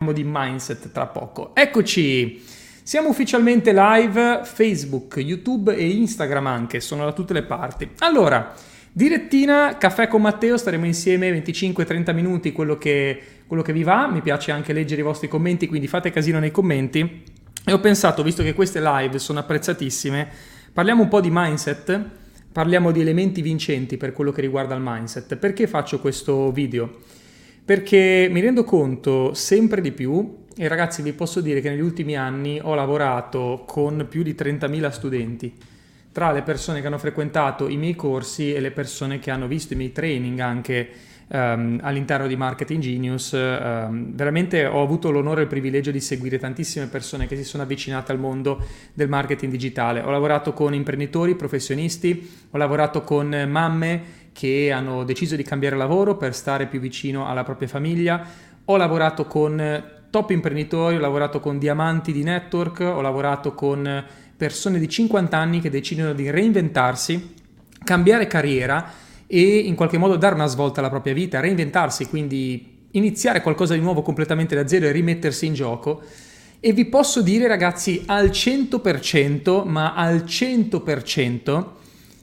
di mindset tra poco. Eccoci! Siamo ufficialmente live Facebook, YouTube e Instagram anche, sono da tutte le parti. Allora, direttina, caffè con Matteo, staremo insieme 25-30 minuti, quello che, quello che vi va. Mi piace anche leggere i vostri commenti, quindi fate casino nei commenti. E ho pensato, visto che queste live sono apprezzatissime, parliamo un po' di mindset, parliamo di elementi vincenti per quello che riguarda il mindset. Perché faccio questo video? Perché mi rendo conto sempre di più, e ragazzi vi posso dire che negli ultimi anni ho lavorato con più di 30.000 studenti, tra le persone che hanno frequentato i miei corsi e le persone che hanno visto i miei training anche um, all'interno di Marketing Genius. Um, veramente ho avuto l'onore e il privilegio di seguire tantissime persone che si sono avvicinate al mondo del marketing digitale. Ho lavorato con imprenditori, professionisti, ho lavorato con mamme che hanno deciso di cambiare lavoro per stare più vicino alla propria famiglia. Ho lavorato con top imprenditori, ho lavorato con diamanti di network, ho lavorato con persone di 50 anni che decidono di reinventarsi, cambiare carriera e in qualche modo dare una svolta alla propria vita, reinventarsi, quindi iniziare qualcosa di nuovo completamente da zero e rimettersi in gioco. E vi posso dire ragazzi al 100%, ma al 100%,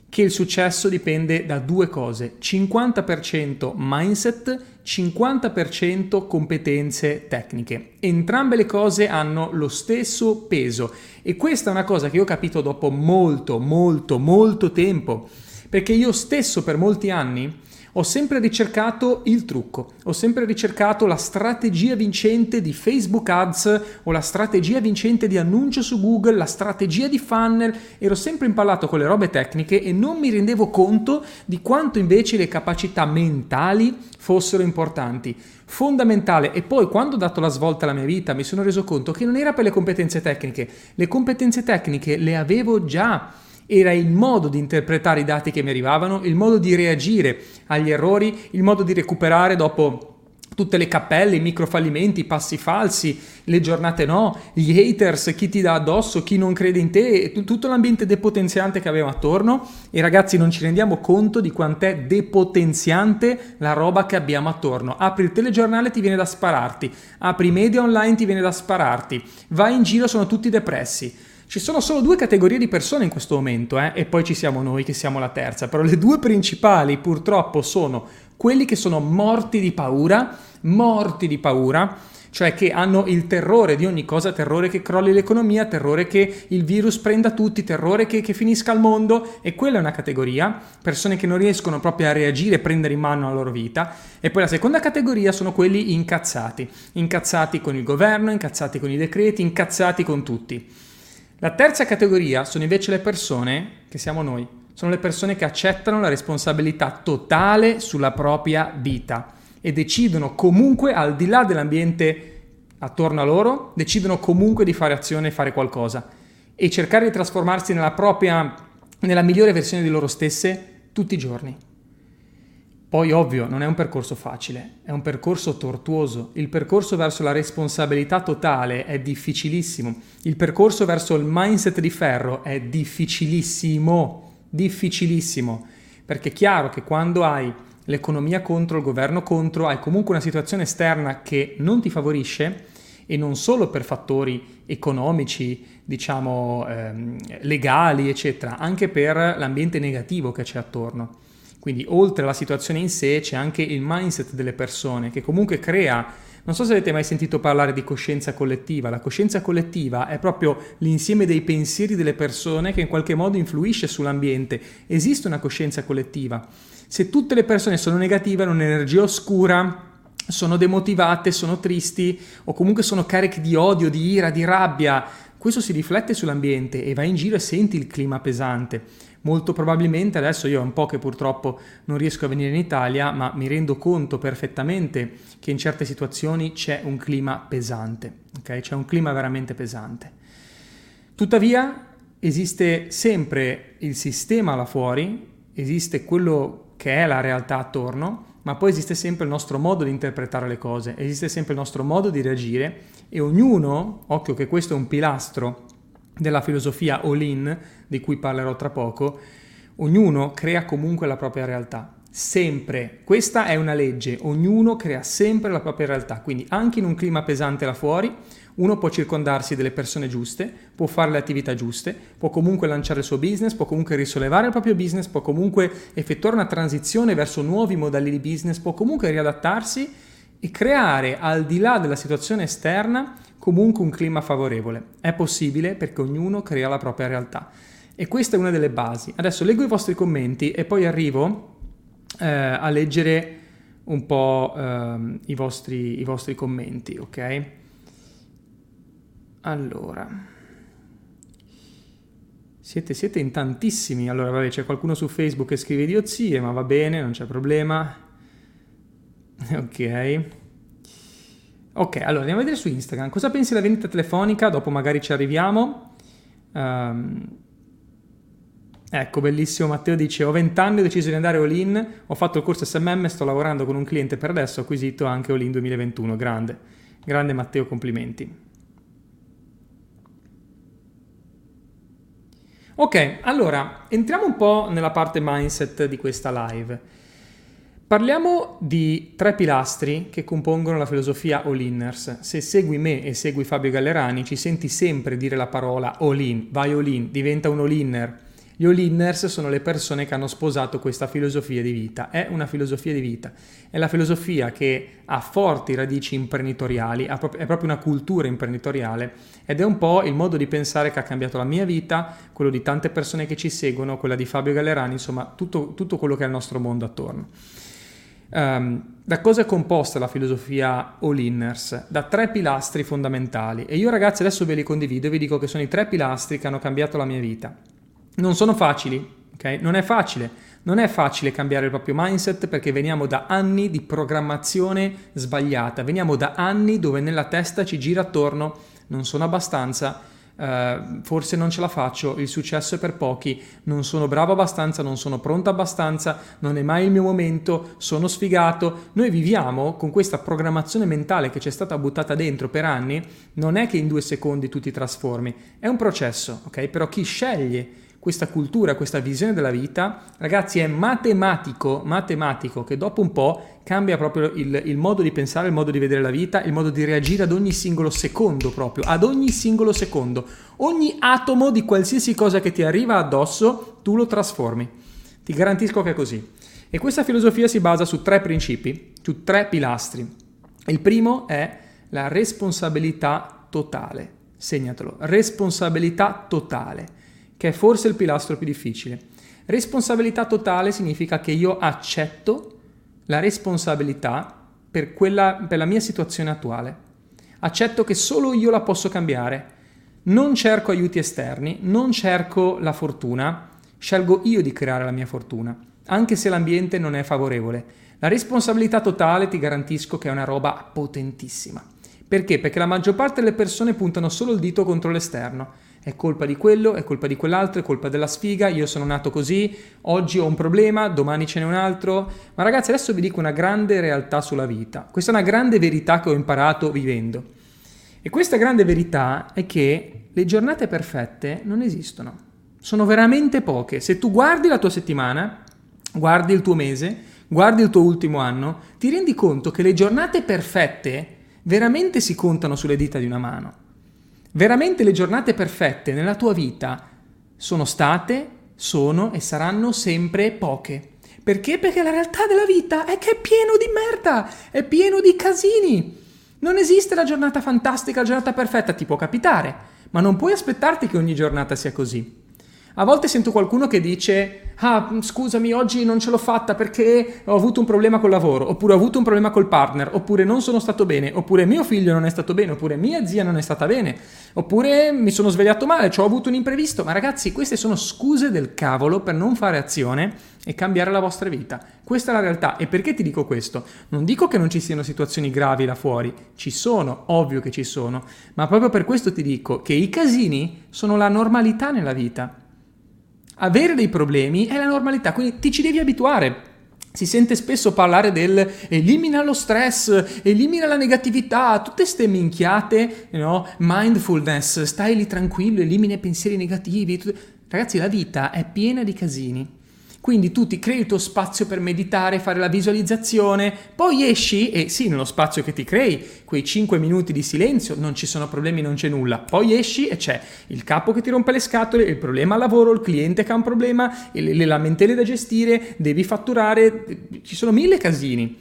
che il successo dipende da due cose, 50% mindset, 50% competenze tecniche. Entrambe le cose hanno lo stesso peso. E questa è una cosa che ho capito dopo molto, molto, molto tempo, perché io stesso per molti anni ho sempre ricercato il trucco, ho sempre ricercato la strategia vincente di Facebook Ads o la strategia vincente di annuncio su Google, la strategia di funnel, ero sempre impallato con le robe tecniche e non mi rendevo conto di quanto invece le capacità mentali fossero importanti. Fondamentale e poi quando ho dato la svolta alla mia vita mi sono reso conto che non era per le competenze tecniche, le competenze tecniche le avevo già era il modo di interpretare i dati che mi arrivavano, il modo di reagire agli errori, il modo di recuperare dopo tutte le cappelle, i microfallimenti, i passi falsi, le giornate no, gli haters, chi ti dà addosso, chi non crede in te, tutto l'ambiente depotenziante che aveva attorno e ragazzi non ci rendiamo conto di quant'è depotenziante la roba che abbiamo attorno. Apri il telegiornale ti viene da spararti, apri i media online ti viene da spararti, vai in giro sono tutti depressi. Ci sono solo due categorie di persone in questo momento, eh? e poi ci siamo noi che siamo la terza, però le due principali purtroppo sono quelli che sono morti di paura, morti di paura, cioè che hanno il terrore di ogni cosa, terrore che crolli l'economia, terrore che il virus prenda tutti, terrore che, che, finisca il mondo, e quella è una categoria, persone che non riescono proprio a reagire prendere in mano la loro vita, e poi la seconda categoria sono quelli incazzati, incazzati con il governo, incazzati con i decreti, incazzati con tutti. La terza categoria sono invece le persone, che siamo noi, sono le persone che accettano la responsabilità totale sulla propria vita e decidono comunque, al di là dell'ambiente attorno a loro, decidono comunque di fare azione e fare qualcosa e cercare di trasformarsi nella propria, nella migliore versione di loro stesse tutti i giorni. Poi ovvio, non è un percorso facile, è un percorso tortuoso. Il percorso verso la responsabilità totale è difficilissimo. Il percorso verso il mindset di ferro è difficilissimo, difficilissimo. Perché è chiaro che quando hai l'economia contro, il governo contro, hai comunque una situazione esterna che non ti favorisce e non solo per fattori economici, diciamo, ehm, legali, eccetera, anche per l'ambiente negativo che c'è attorno. Quindi oltre alla situazione in sé c'è anche il mindset delle persone che comunque crea non so se avete mai sentito parlare di coscienza collettiva. La coscienza collettiva è proprio l'insieme dei pensieri delle persone che in qualche modo influisce sull'ambiente. Esiste una coscienza collettiva. Se tutte le persone sono negative, hanno un'energia oscura, sono demotivate, sono tristi o comunque sono cariche di odio, di ira, di rabbia, questo si riflette sull'ambiente e vai in giro e senti il clima pesante molto probabilmente adesso io è un po' che purtroppo non riesco a venire in Italia, ma mi rendo conto perfettamente che in certe situazioni c'è un clima pesante, ok? C'è un clima veramente pesante. Tuttavia esiste sempre il sistema là fuori, esiste quello che è la realtà attorno, ma poi esiste sempre il nostro modo di interpretare le cose, esiste sempre il nostro modo di reagire e ognuno, occhio che questo è un pilastro della filosofia all-in, di cui parlerò tra poco, ognuno crea comunque la propria realtà. sempre. Questa è una legge, ognuno crea sempre la propria realtà, quindi anche in un clima pesante là fuori, uno può circondarsi delle persone giuste, può fare le attività giuste, può comunque lanciare il suo business, può comunque risollevare il proprio business, può comunque effettuare una transizione verso nuovi modelli di business, può comunque riadattarsi e creare al di là della situazione esterna comunque un clima favorevole. È possibile perché ognuno crea la propria realtà. E questa è una delle basi. Adesso leggo i vostri commenti e poi arrivo eh, a leggere un po' eh, i, vostri, i vostri commenti, ok? Allora. Siete, siete, in tantissimi. Allora, vabbè, c'è qualcuno su Facebook che scrive idiozie, ma va bene, non c'è problema. Ok. Ok, allora andiamo a vedere su Instagram. Cosa pensi della vendita telefonica? Dopo magari ci arriviamo. Um, ecco, bellissimo. Matteo dice: Ho 20 anni, ho deciso di andare all in. Ho fatto il corso SMM, sto lavorando con un cliente per adesso. Ho acquisito anche all in 2021. Grande, grande Matteo, complimenti. Ok, allora entriamo un po' nella parte mindset di questa live. Parliamo di tre pilastri che compongono la filosofia all-inners. Se segui me e segui Fabio Gallerani, ci senti sempre dire la parola all-in, vai all-in, diventa un all-inner. Gli all-inners sono le persone che hanno sposato questa filosofia di vita. È una filosofia di vita. È la filosofia che ha forti radici imprenditoriali, è proprio una cultura imprenditoriale ed è un po' il modo di pensare che ha cambiato la mia vita, quello di tante persone che ci seguono, quella di Fabio Gallerani, insomma tutto, tutto quello che è il nostro mondo attorno. Um, da cosa è composta la filosofia All-Inners? Da tre pilastri fondamentali e io ragazzi adesso ve li condivido e vi dico che sono i tre pilastri che hanno cambiato la mia vita. Non sono facili, ok? Non è facile, non è facile cambiare il proprio mindset perché veniamo da anni di programmazione sbagliata, veniamo da anni dove nella testa ci gira attorno non sono abbastanza, Uh, forse non ce la faccio, il successo è per pochi, non sono bravo abbastanza, non sono pronto abbastanza, non è mai il mio momento, sono sfigato. Noi viviamo con questa programmazione mentale che ci è stata buttata dentro per anni, non è che in due secondi tu ti trasformi, è un processo, ok? Però chi sceglie questa cultura, questa visione della vita, ragazzi, è matematico, matematico che dopo un po' cambia proprio il, il, modo di pensare, il modo di vedere la vita, il modo di reagire ad ogni singolo secondo proprio, ad ogni singolo secondo. Ogni atomo di qualsiasi cosa che ti arriva addosso, tu lo trasformi. Ti garantisco che è così. E questa filosofia si basa su tre principi, su tre pilastri. Il primo è la responsabilità totale. Segnatelo, responsabilità totale che è forse il pilastro più difficile. Responsabilità totale significa che io accetto la responsabilità per, quella, per la mia situazione attuale. Accetto che solo io la posso cambiare. Non cerco aiuti esterni, non cerco la fortuna, scelgo io di creare la mia fortuna, anche se l'ambiente non è favorevole. La responsabilità totale ti garantisco che è una roba potentissima. Perché? Perché la maggior parte delle persone puntano solo il dito contro l'esterno è colpa di quello, è colpa di quell'altro, è colpa della sfiga, io sono nato così, oggi ho un problema, domani ce n'è un altro. Ma ragazzi, adesso vi dico una grande realtà sulla vita. Questa è una grande verità che ho imparato vivendo. E questa grande verità è che le giornate perfette non esistono. Sono veramente poche. Se tu guardi la tua settimana, guardi il tuo mese, guardi il tuo ultimo anno, ti rendi conto che le giornate perfette veramente si contano sulle dita di una mano. Veramente le giornate perfette nella tua vita sono state, sono e saranno sempre poche. Perché? Perché la realtà della vita è che è pieno di merda, è pieno di casini. Non esiste la giornata fantastica, la giornata perfetta, ti può capitare, ma non puoi aspettarti che ogni giornata sia così. A volte sento qualcuno che dice, ah scusami, oggi non ce l'ho fatta perché ho avuto un problema col lavoro, oppure ho avuto un problema col partner, oppure non sono stato bene, oppure mio figlio non è stato bene, oppure mia zia non è stata bene, oppure mi sono svegliato male, cioè ho avuto un imprevisto. Ma ragazzi, queste sono scuse del cavolo per non fare azione e cambiare la vostra vita. Questa è la realtà. E perché ti dico questo? Non dico che non ci siano situazioni gravi là fuori, ci sono, ovvio che ci sono, ma proprio per questo ti dico che i casini sono la normalità nella vita avere dei problemi è la normalità, quindi ti ci devi abituare. Si sente spesso parlare del elimina lo stress, elimina la negatività, tutte ste minchiate, no? mindfulness, stai lì tranquillo, elimina i pensieri negativi. Ragazzi, la vita è piena di casini. Quindi tu ti crei il tuo spazio per meditare, fare la visualizzazione, poi esci e sì, nello spazio che ti crei, quei 5 minuti di silenzio, non ci sono problemi, non c'è nulla. Poi esci e c'è il capo che ti rompe le scatole, il problema al lavoro, il cliente che ha un problema, le lamentele da gestire, devi fatturare, ci sono mille casini.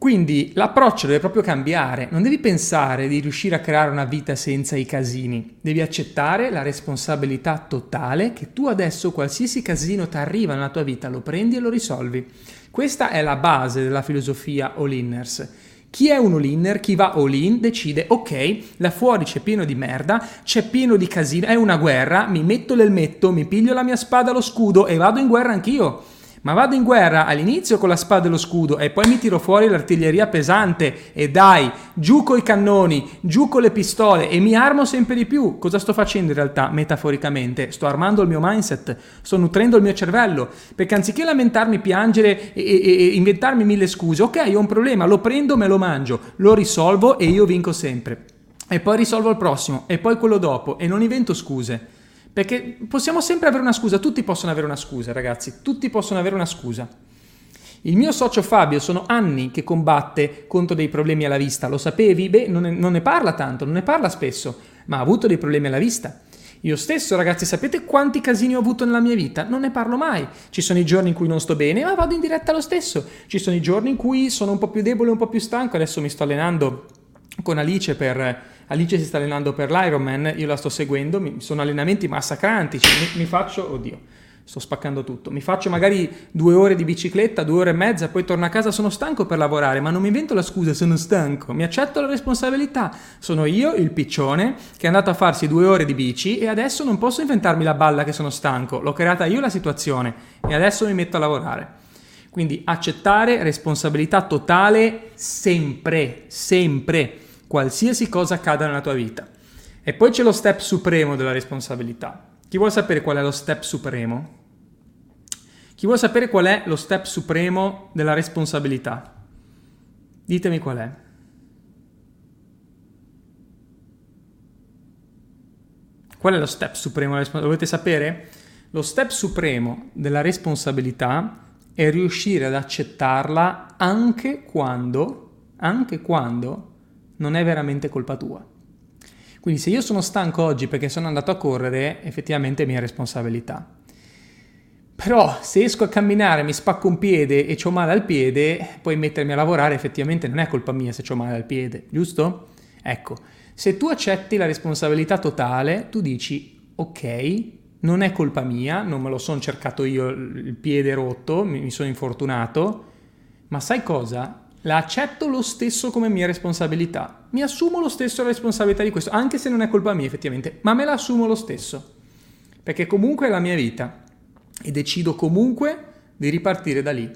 Quindi l'approccio deve proprio cambiare, non devi pensare di riuscire a creare una vita senza i casini, devi accettare la responsabilità totale che tu adesso qualsiasi casino ti arriva nella tua vita lo prendi e lo risolvi. Questa è la base della filosofia all-inners. Chi è un all-inner, chi va all-in, decide, ok, là fuori c'è pieno di merda, c'è pieno di casino, è una guerra, mi metto l'elmetto, mi piglio la mia spada, lo scudo e vado in guerra anch'io ma vado in guerra all'inizio con la spada e lo scudo e poi mi tiro fuori l'artiglieria pesante e dai, giù coi cannoni, giù con le pistole e mi armo sempre di più. Cosa sto facendo in realtà, metaforicamente? Sto armando il mio mindset, sto nutrendo il mio cervello, perché anziché lamentarmi, piangere e, e, e inventarmi mille scuse, ok, ho un problema, lo prendo, me lo mangio, lo risolvo e io vinco sempre. E poi risolvo il prossimo, e poi quello dopo, e non invento scuse. Perché possiamo sempre avere una scusa, tutti possono avere una scusa, ragazzi, tutti possono avere una scusa. Il mio socio Fabio sono anni che combatte contro dei problemi alla vista, lo sapevi? Beh, non ne, non ne parla tanto, non ne parla spesso, ma ha avuto dei problemi alla vista. Io stesso, ragazzi, sapete quanti casini ho avuto nella mia vita? Non ne parlo mai. Ci sono i giorni in cui non sto bene, ma vado in diretta lo stesso. Ci sono i giorni in cui sono un po' più debole, un po' più stanco. Adesso mi sto allenando con Alice per Alice si sta allenando per l'Ironman, io la sto seguendo, mi, sono allenamenti massacranti, cioè mi, mi, faccio, oddio, sto spaccando tutto, mi faccio magari due ore di bicicletta, due ore e mezza, poi torno a casa, sono stanco per lavorare, ma non mi invento la scusa, sono stanco, mi accetto la responsabilità, sono io, il piccione, che è andato a farsi due ore di bici e adesso non posso inventarmi la balla che sono stanco, l'ho creata io la situazione e adesso mi metto a lavorare. Quindi accettare responsabilità totale sempre, sempre qualsiasi cosa accada nella tua vita. E poi c'è lo step supremo della responsabilità. Chi vuole sapere qual è lo step supremo? Chi vuole sapere qual è lo step supremo della responsabilità? Ditemi qual è. Qual è lo step supremo della responsabilità? Lo volete sapere? Lo step supremo della responsabilità è riuscire ad accettarla anche quando, anche quando non è veramente colpa tua. Quindi se io sono stanco oggi perché sono andato a correre, effettivamente è mia responsabilità. Però se esco a camminare, mi spacco un piede e ho male al piede, poi mettermi a lavorare effettivamente non è colpa mia se ho male al piede, giusto? Ecco, se tu accetti la responsabilità totale, tu dici ok, non è colpa mia, non me lo sono cercato io il piede rotto, mi sono infortunato, ma sai cosa? La accetto lo stesso come mia responsabilità. Mi assumo lo stesso la responsabilità di questo, anche se non è colpa mia effettivamente, ma me la assumo lo stesso. Perché comunque è la mia vita e decido comunque di ripartire da lì,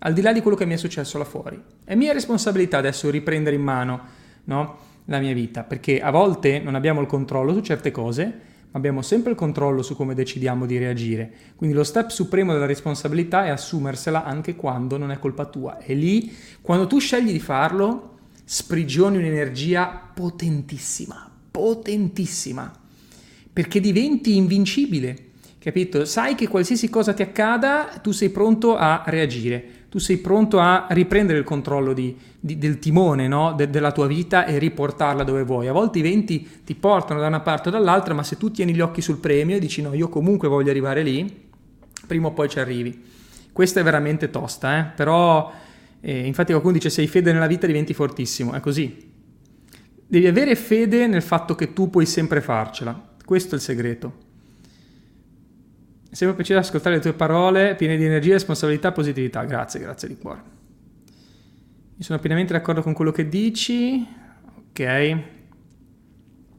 al di là di quello che mi è successo là fuori. È mia responsabilità adesso riprendere in mano no, la mia vita, perché a volte non abbiamo il controllo su certe cose abbiamo sempre il controllo su come decidiamo di reagire. Quindi lo step supremo della responsabilità è assumersela anche quando non è colpa tua. E lì, quando tu scegli di farlo, sprigioni un'energia potentissima, potentissima, perché diventi invincibile. Capito? Sai che qualsiasi cosa ti accada, tu sei pronto a reagire tu sei pronto a riprendere il controllo di, di, del timone no? de, della tua vita e riportarla dove vuoi. A volte i venti ti portano da una parte o dall'altra, ma se tu tieni gli occhi sul premio e dici no, io comunque voglio arrivare lì, prima o poi ci arrivi. Questa è veramente tosta, eh? però eh, infatti qualcuno dice se hai fede nella vita diventi fortissimo, è così. Devi avere fede nel fatto che tu puoi sempre farcela, questo è il segreto. È sempre piacere ascoltare le tue parole piene di energia, responsabilità e positività. Grazie, grazie di cuore. Mi sono pienamente d'accordo con quello che dici. Ok.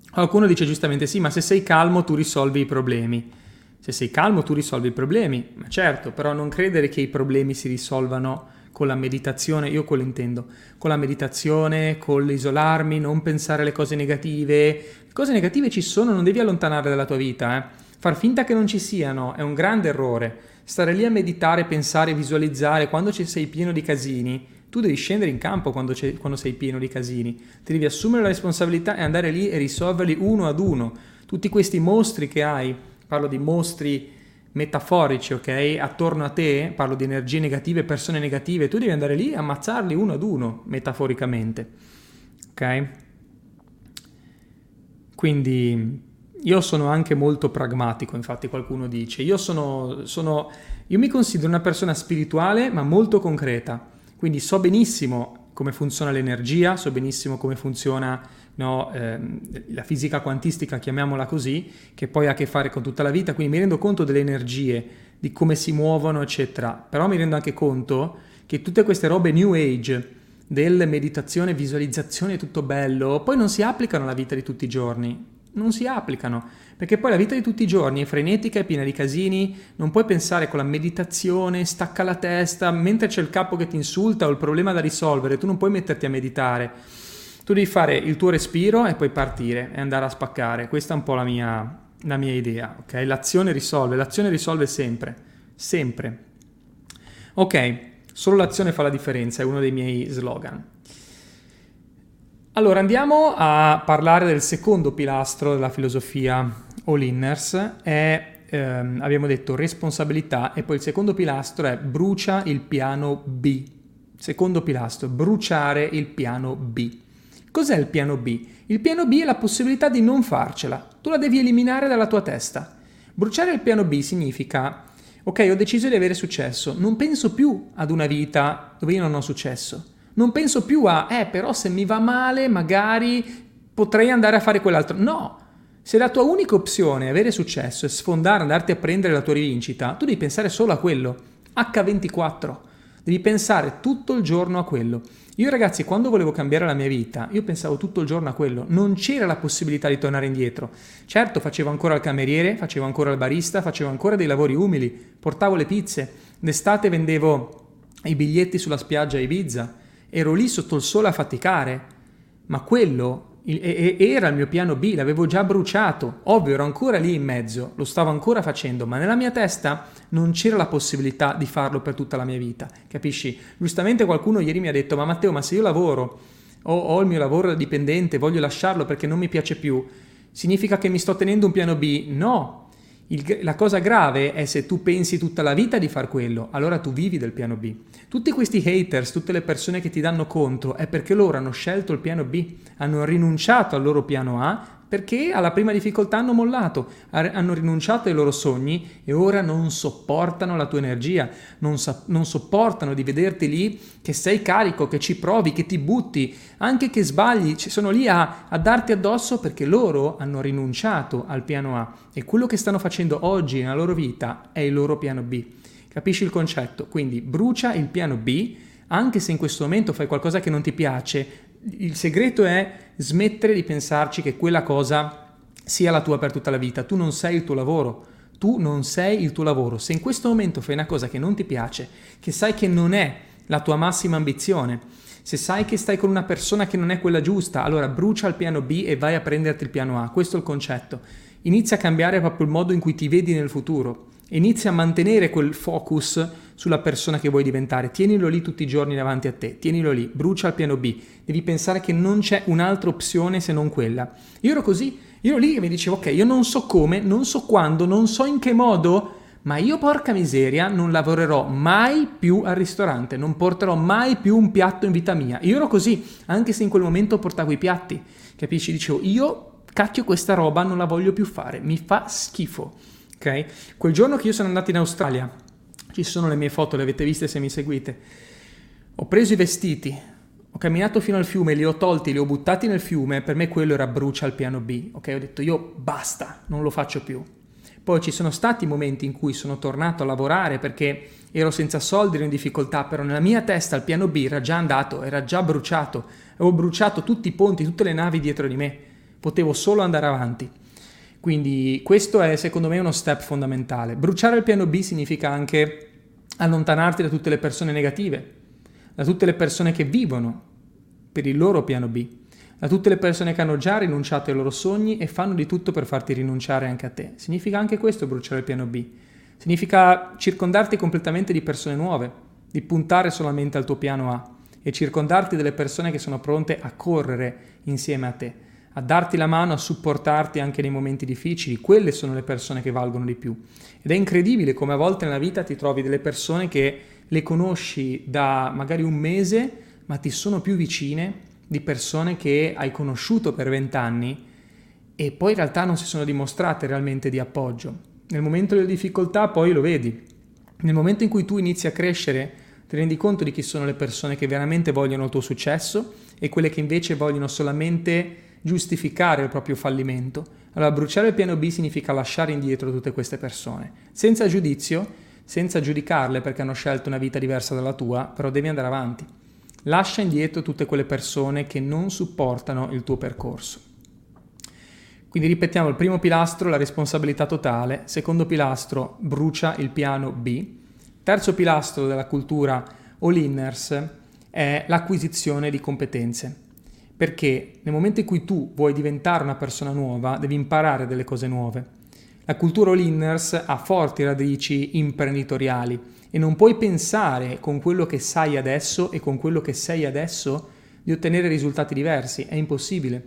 Qualcuno dice giustamente sì, ma se sei calmo tu risolvi i problemi. Se sei calmo tu risolvi i problemi. Ma certo, però non credere che i problemi si risolvano con la meditazione, io quello intendo, con la meditazione, con l'isolarmi, non pensare alle cose negative. Le cose negative ci sono, non devi allontanare dalla tua vita, eh. Far finta che non ci siano è un grande errore. Stare lì a meditare, pensare, visualizzare, quando ci sei pieno di casini, tu devi scendere in campo quando, quando, sei pieno di casini. Ti devi assumere la responsabilità e andare lì e risolverli uno ad uno. Tutti questi mostri che hai, parlo di mostri metaforici, ok? Attorno a te, parlo di energie negative, persone negative, tu devi andare lì e ammazzarli uno ad uno, metaforicamente, ok? Quindi io sono anche molto pragmatico, infatti qualcuno dice, io sono, sono, io mi considero una persona spirituale ma molto concreta, quindi so benissimo come funziona l'energia, so benissimo come funziona no, ehm, la fisica quantistica, chiamiamola così, che poi ha a che fare con tutta la vita, quindi mi rendo conto delle energie, di come si muovono, eccetera, però mi rendo anche conto che tutte queste robe new age, delle meditazione, visualizzazione, tutto bello, poi non si applicano alla vita di tutti i giorni non si applicano, perché poi la vita di tutti i giorni è frenetica, è piena di casini, non puoi pensare con la meditazione, stacca la testa, mentre c'è il capo che ti insulta o il problema da risolvere, tu non puoi metterti a meditare. Tu devi fare il tuo respiro e poi partire e andare a spaccare. Questa è un po' la mia, la mia idea, ok? L'azione risolve, l'azione risolve sempre, sempre. Ok, solo l'azione fa la differenza, è uno dei miei slogan. Allora andiamo a parlare del secondo pilastro della filosofia All-Inners, è, ehm, abbiamo detto responsabilità e poi il secondo pilastro è brucia il piano B. Secondo pilastro, bruciare il piano B. Cos'è il piano B? Il piano B è la possibilità di non farcela, tu la devi eliminare dalla tua testa. Bruciare il piano B significa, ok, ho deciso di avere successo, non penso più ad una vita dove io non ho successo non penso più a, eh, però se mi va male magari potrei andare a fare quell'altro. No, se la tua unica opzione è avere successo e sfondare, andarti a prendere la tua rivincita, tu devi pensare solo a quello. H24. Devi pensare tutto il giorno a quello. Io ragazzi, quando volevo cambiare la mia vita, io pensavo tutto il giorno a quello. Non c'era la possibilità di tornare indietro. Certo, facevo ancora il cameriere, facevo ancora il barista, facevo ancora dei lavori umili, portavo le pizze. D'estate vendevo i biglietti sulla spiaggia a Ibiza ero lì sotto il sole a faticare, ma quello era il mio piano B, l'avevo già bruciato, ovvio ero ancora lì in mezzo, lo stavo ancora facendo, ma nella mia testa non c'era la possibilità di farlo per tutta la mia vita, capisci? Giustamente qualcuno ieri mi ha detto, ma Matteo, ma se io lavoro, ho, ho il mio lavoro da dipendente, voglio lasciarlo perché non mi piace più, significa che mi sto tenendo un piano B? No, il, la cosa grave è se tu pensi tutta la vita di far quello, allora tu vivi del piano B. Tutti questi haters, tutte le persone che ti danno contro, è perché loro hanno scelto il piano B, hanno rinunciato al loro piano A perché alla prima difficoltà hanno mollato, hanno rinunciato ai loro sogni e ora non sopportano la tua energia, non, sa- non, sopportano di vederti lì che sei carico, che ci provi, che ti butti, anche che sbagli, sono lì a, a darti addosso perché loro hanno rinunciato al piano A e quello che stanno facendo oggi nella loro vita è il loro piano B. Capisci il concetto? Quindi brucia il piano B, anche se in questo momento fai qualcosa che non ti piace, il segreto è smettere di pensarci che quella cosa sia la tua per tutta la vita. Tu non sei il tuo lavoro, tu non sei il tuo lavoro. Se in questo momento fai una cosa che non ti piace, che sai che non è la tua massima ambizione, se sai che stai con una persona che non è quella giusta, allora brucia il piano B e vai a prenderti il piano A. Questo è il concetto. Inizia a cambiare proprio il modo in cui ti vedi nel futuro. Inizia a mantenere quel focus sulla persona che vuoi diventare. Tienilo lì tutti i giorni davanti a te, tienilo lì, brucia il piano B. Devi pensare che non c'è un'altra opzione se non quella. Io ero così, io ero lì e mi dicevo, ok, io non so come, non so quando, non so in che modo, ma io porca miseria non lavorerò mai più al ristorante, non porterò mai più un piatto in vita mia. Io ero così, anche se in quel momento portavo i piatti, capisci? Dicevo, io cacchio questa roba non la voglio più fare, mi fa schifo. Ok? Quel giorno che io sono andato in Australia, ci sono le mie foto, le avete viste se mi seguite. Ho preso i vestiti, ho camminato fino al fiume, li ho tolti, li ho buttati nel fiume, per me quello era brucia al piano B, ok? Ho detto io basta, non lo faccio più. Poi ci sono stati momenti in cui sono tornato a lavorare perché ero senza soldi, ero in difficoltà, però nella mia testa il piano B era già andato, era già bruciato, avevo bruciato tutti i ponti, tutte le navi dietro di me, potevo solo andare avanti. Quindi questo è secondo me uno step fondamentale. Bruciare il piano B significa anche allontanarti da tutte le persone negative, da tutte le persone che vivono per il loro piano B, da tutte le persone che hanno già rinunciato ai loro sogni e fanno di tutto per farti rinunciare anche a te. Significa anche questo bruciare il piano B. Significa circondarti completamente di persone nuove, di puntare solamente al tuo piano A e circondarti delle persone che sono pronte a correre insieme a te a darti la mano, a supportarti anche nei momenti difficili. Quelle sono le persone che valgono di più. Ed è incredibile come a volte nella vita ti trovi delle persone che le conosci da magari un mese, ma ti sono più vicine di persone che hai conosciuto per vent'anni e poi in realtà non si sono dimostrate realmente di appoggio. Nel momento delle difficoltà poi lo vedi. Nel momento in cui tu inizi a crescere, ti rendi conto di chi sono le persone che veramente vogliono il tuo successo e quelle che invece vogliono solamente giustificare il proprio fallimento. Allora, bruciare il piano B significa lasciare indietro tutte queste persone, senza giudizio, senza giudicarle perché hanno scelto una vita diversa dalla tua, però devi andare avanti. Lascia indietro tutte quelle persone che non supportano il tuo percorso. Quindi ripetiamo il primo pilastro, la responsabilità totale, secondo pilastro, brucia il piano B, terzo pilastro della cultura all-inners è l'acquisizione di competenze perché nel momento in cui tu vuoi diventare una persona nuova, devi imparare delle cose nuove. La cultura all-inners ha forti radici imprenditoriali e non puoi pensare con quello che sai adesso e con quello che sei adesso di ottenere risultati diversi, è impossibile.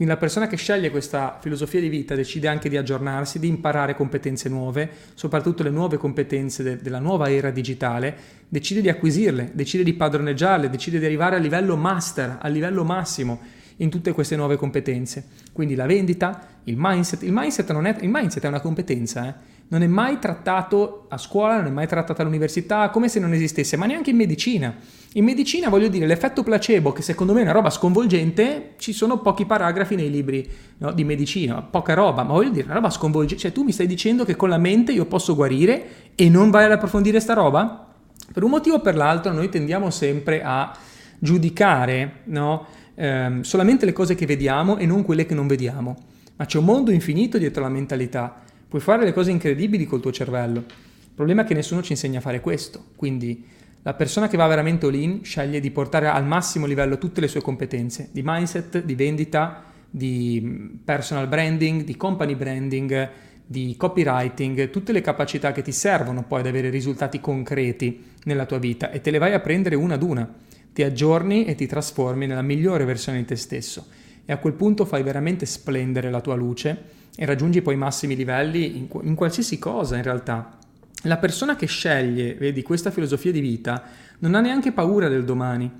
Quindi la persona che sceglie questa filosofia di vita decide anche di aggiornarsi, di imparare competenze nuove, soprattutto le nuove competenze de- della nuova era digitale, decide di acquisirle, decide di padroneggiarle, decide di arrivare a livello master, a livello massimo in tutte queste nuove competenze. Quindi la vendita, il mindset. Il mindset, non è, il mindset è una competenza, eh? non è mai trattato a scuola, non è mai trattato all'università, come se non esistesse, ma neanche in medicina. In medicina, voglio dire, l'effetto placebo, che secondo me è una roba sconvolgente, ci sono pochi paragrafi nei libri no, di medicina, poca roba, ma voglio dire, una roba sconvolgente. Cioè, tu mi stai dicendo che con la mente io posso guarire e non vai ad approfondire sta roba? Per un motivo o per l'altro, noi tendiamo sempre a giudicare no, ehm, solamente le cose che vediamo e non quelle che non vediamo. Ma c'è un mondo infinito dietro la mentalità Puoi fare le cose incredibili col tuo cervello. Il problema è che nessuno ci insegna a fare questo. Quindi la persona che va veramente all-in sceglie di portare al massimo livello tutte le sue competenze di mindset, di vendita, di mm, personal branding, di company branding, di copywriting, tutte le capacità che ti servono poi ad avere risultati concreti nella tua vita e te le vai a prendere una ad una. Ti aggiorni e ti trasformi nella migliore versione di te stesso e a quel punto fai veramente splendere la tua luce e raggiungi poi i massimi livelli in, in qualsiasi cosa in realtà. La persona che sceglie, vedi, questa filosofia di vita non ha neanche paura del domani,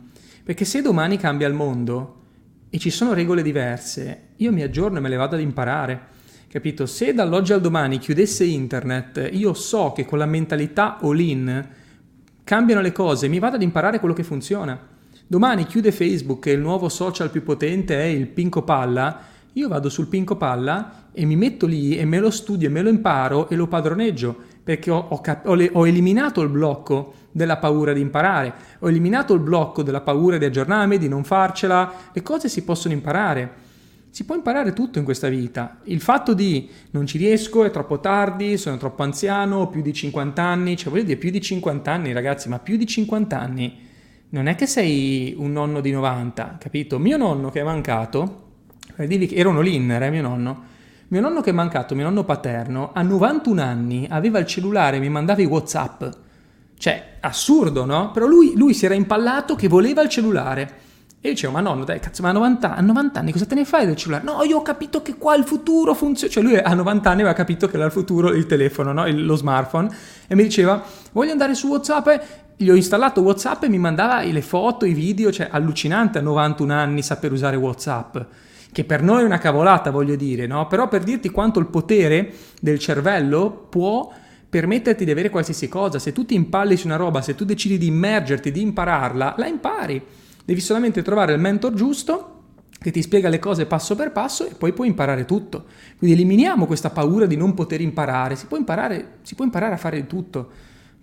perché se domani cambia il mondo e ci sono regole diverse, io mi aggiorno e me le vado ad imparare. Capito? Se dall'oggi al domani chiudesse internet, io so che con la mentalità all-in cambiano le cose, mi vado ad imparare quello che funziona. Domani chiude Facebook e il nuovo social più potente è il Pinco Palla, io vado sul Pinco Palla e mi metto lì e me lo studio e me lo imparo e lo padroneggio perché ho, ho, cap- ho, le- ho eliminato il blocco della paura di imparare, ho eliminato il blocco della paura di aggiornarmi, di non farcela, le cose si possono imparare. Si può imparare tutto in questa vita. Il fatto di non ci riesco, è troppo tardi, sono troppo anziano, ho più di 50 anni, cioè voglio dire più di 50 anni ragazzi, ma più di 50 anni non è che sei un nonno di 90, capito? Mio nonno che è mancato, era un all-inner, eh, mio nonno, mio nonno che è mancato, mio nonno paterno, a 91 anni aveva il cellulare e mi mandava i WhatsApp. Cioè, assurdo, no? Però lui, lui si era impallato che voleva il cellulare. E io dicevo, ma nonno, dai, cazzo, ma a 90, a 90, anni cosa te ne fai del cellulare? No, io ho capito che qua il futuro funziona. Cioè, lui a 90 anni aveva capito che era il futuro il telefono, no? il, lo smartphone. E mi diceva, voglio andare su WhatsApp. Gli ho installato WhatsApp e mi mandava le foto, i video. Cioè, allucinante a 91 anni saper usare WhatsApp che per noi è una cavolata, voglio dire, no? Però per dirti quanto il potere del cervello può permetterti di avere qualsiasi cosa. Se tu ti impalli su una roba, se tu decidi di immergerti, di impararla, la impari. Devi solamente trovare il mentor giusto che ti spiega le cose passo per passo e poi puoi imparare tutto. Quindi eliminiamo questa paura di non poter imparare. Si può imparare, si può imparare a fare tutto.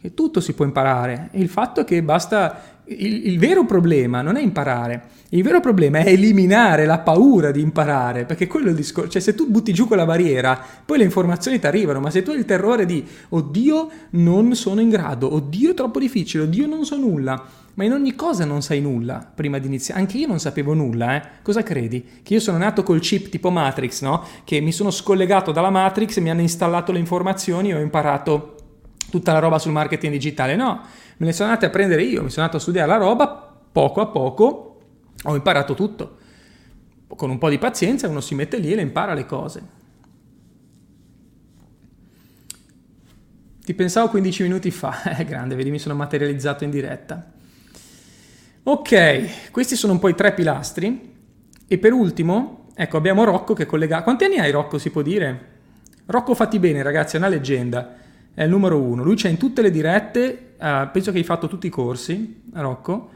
E tutto si può imparare. E il fatto è che basta il, il, vero problema non è imparare, il vero problema è eliminare la paura di imparare, perché quello è il discorso, cioè se tu butti giù quella barriera, poi le informazioni ti arrivano, ma se tu hai il terrore di oddio non sono in grado, oddio è troppo difficile, oddio non so nulla, ma in ogni cosa non sai nulla prima di iniziare, anche io non sapevo nulla, eh? cosa credi? Che io sono nato col chip tipo Matrix, no? Che mi sono scollegato dalla Matrix mi hanno installato le informazioni e ho imparato tutta la roba sul marketing digitale, no? me le sono andate a prendere io, mi sono andato a studiare la roba, poco a poco ho imparato tutto. con un po' di pazienza uno si mette lì e le impara le cose. Ti pensavo 15 minuti fa, è grande, vedi mi sono materializzato in diretta. Ok, questi sono un po' i tre pilastri e per ultimo, ecco abbiamo Rocco che collega... Quanti anni hai Rocco si può dire? Rocco fatti bene ragazzi, è una leggenda, è il numero uno, lui c'è in tutte le dirette, uh, penso che hai fatto tutti i corsi, Rocco,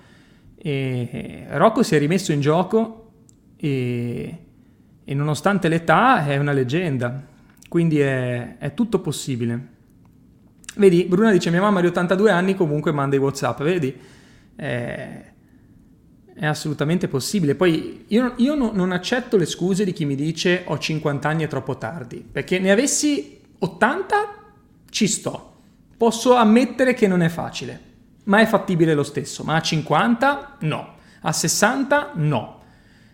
e Rocco si è rimesso in gioco e, e nonostante l'età è una leggenda, quindi è, è, tutto possibile. Vedi, Bruna dice mia mamma di 82 anni comunque manda i Whatsapp, vedi? È, è assolutamente possibile. Poi io, io no, non accetto le scuse di chi mi dice ho 50 anni è troppo tardi, perché ne avessi 80 ci sto. Posso ammettere che non è facile ma è fattibile lo stesso. Ma a 50 no, a 60 no.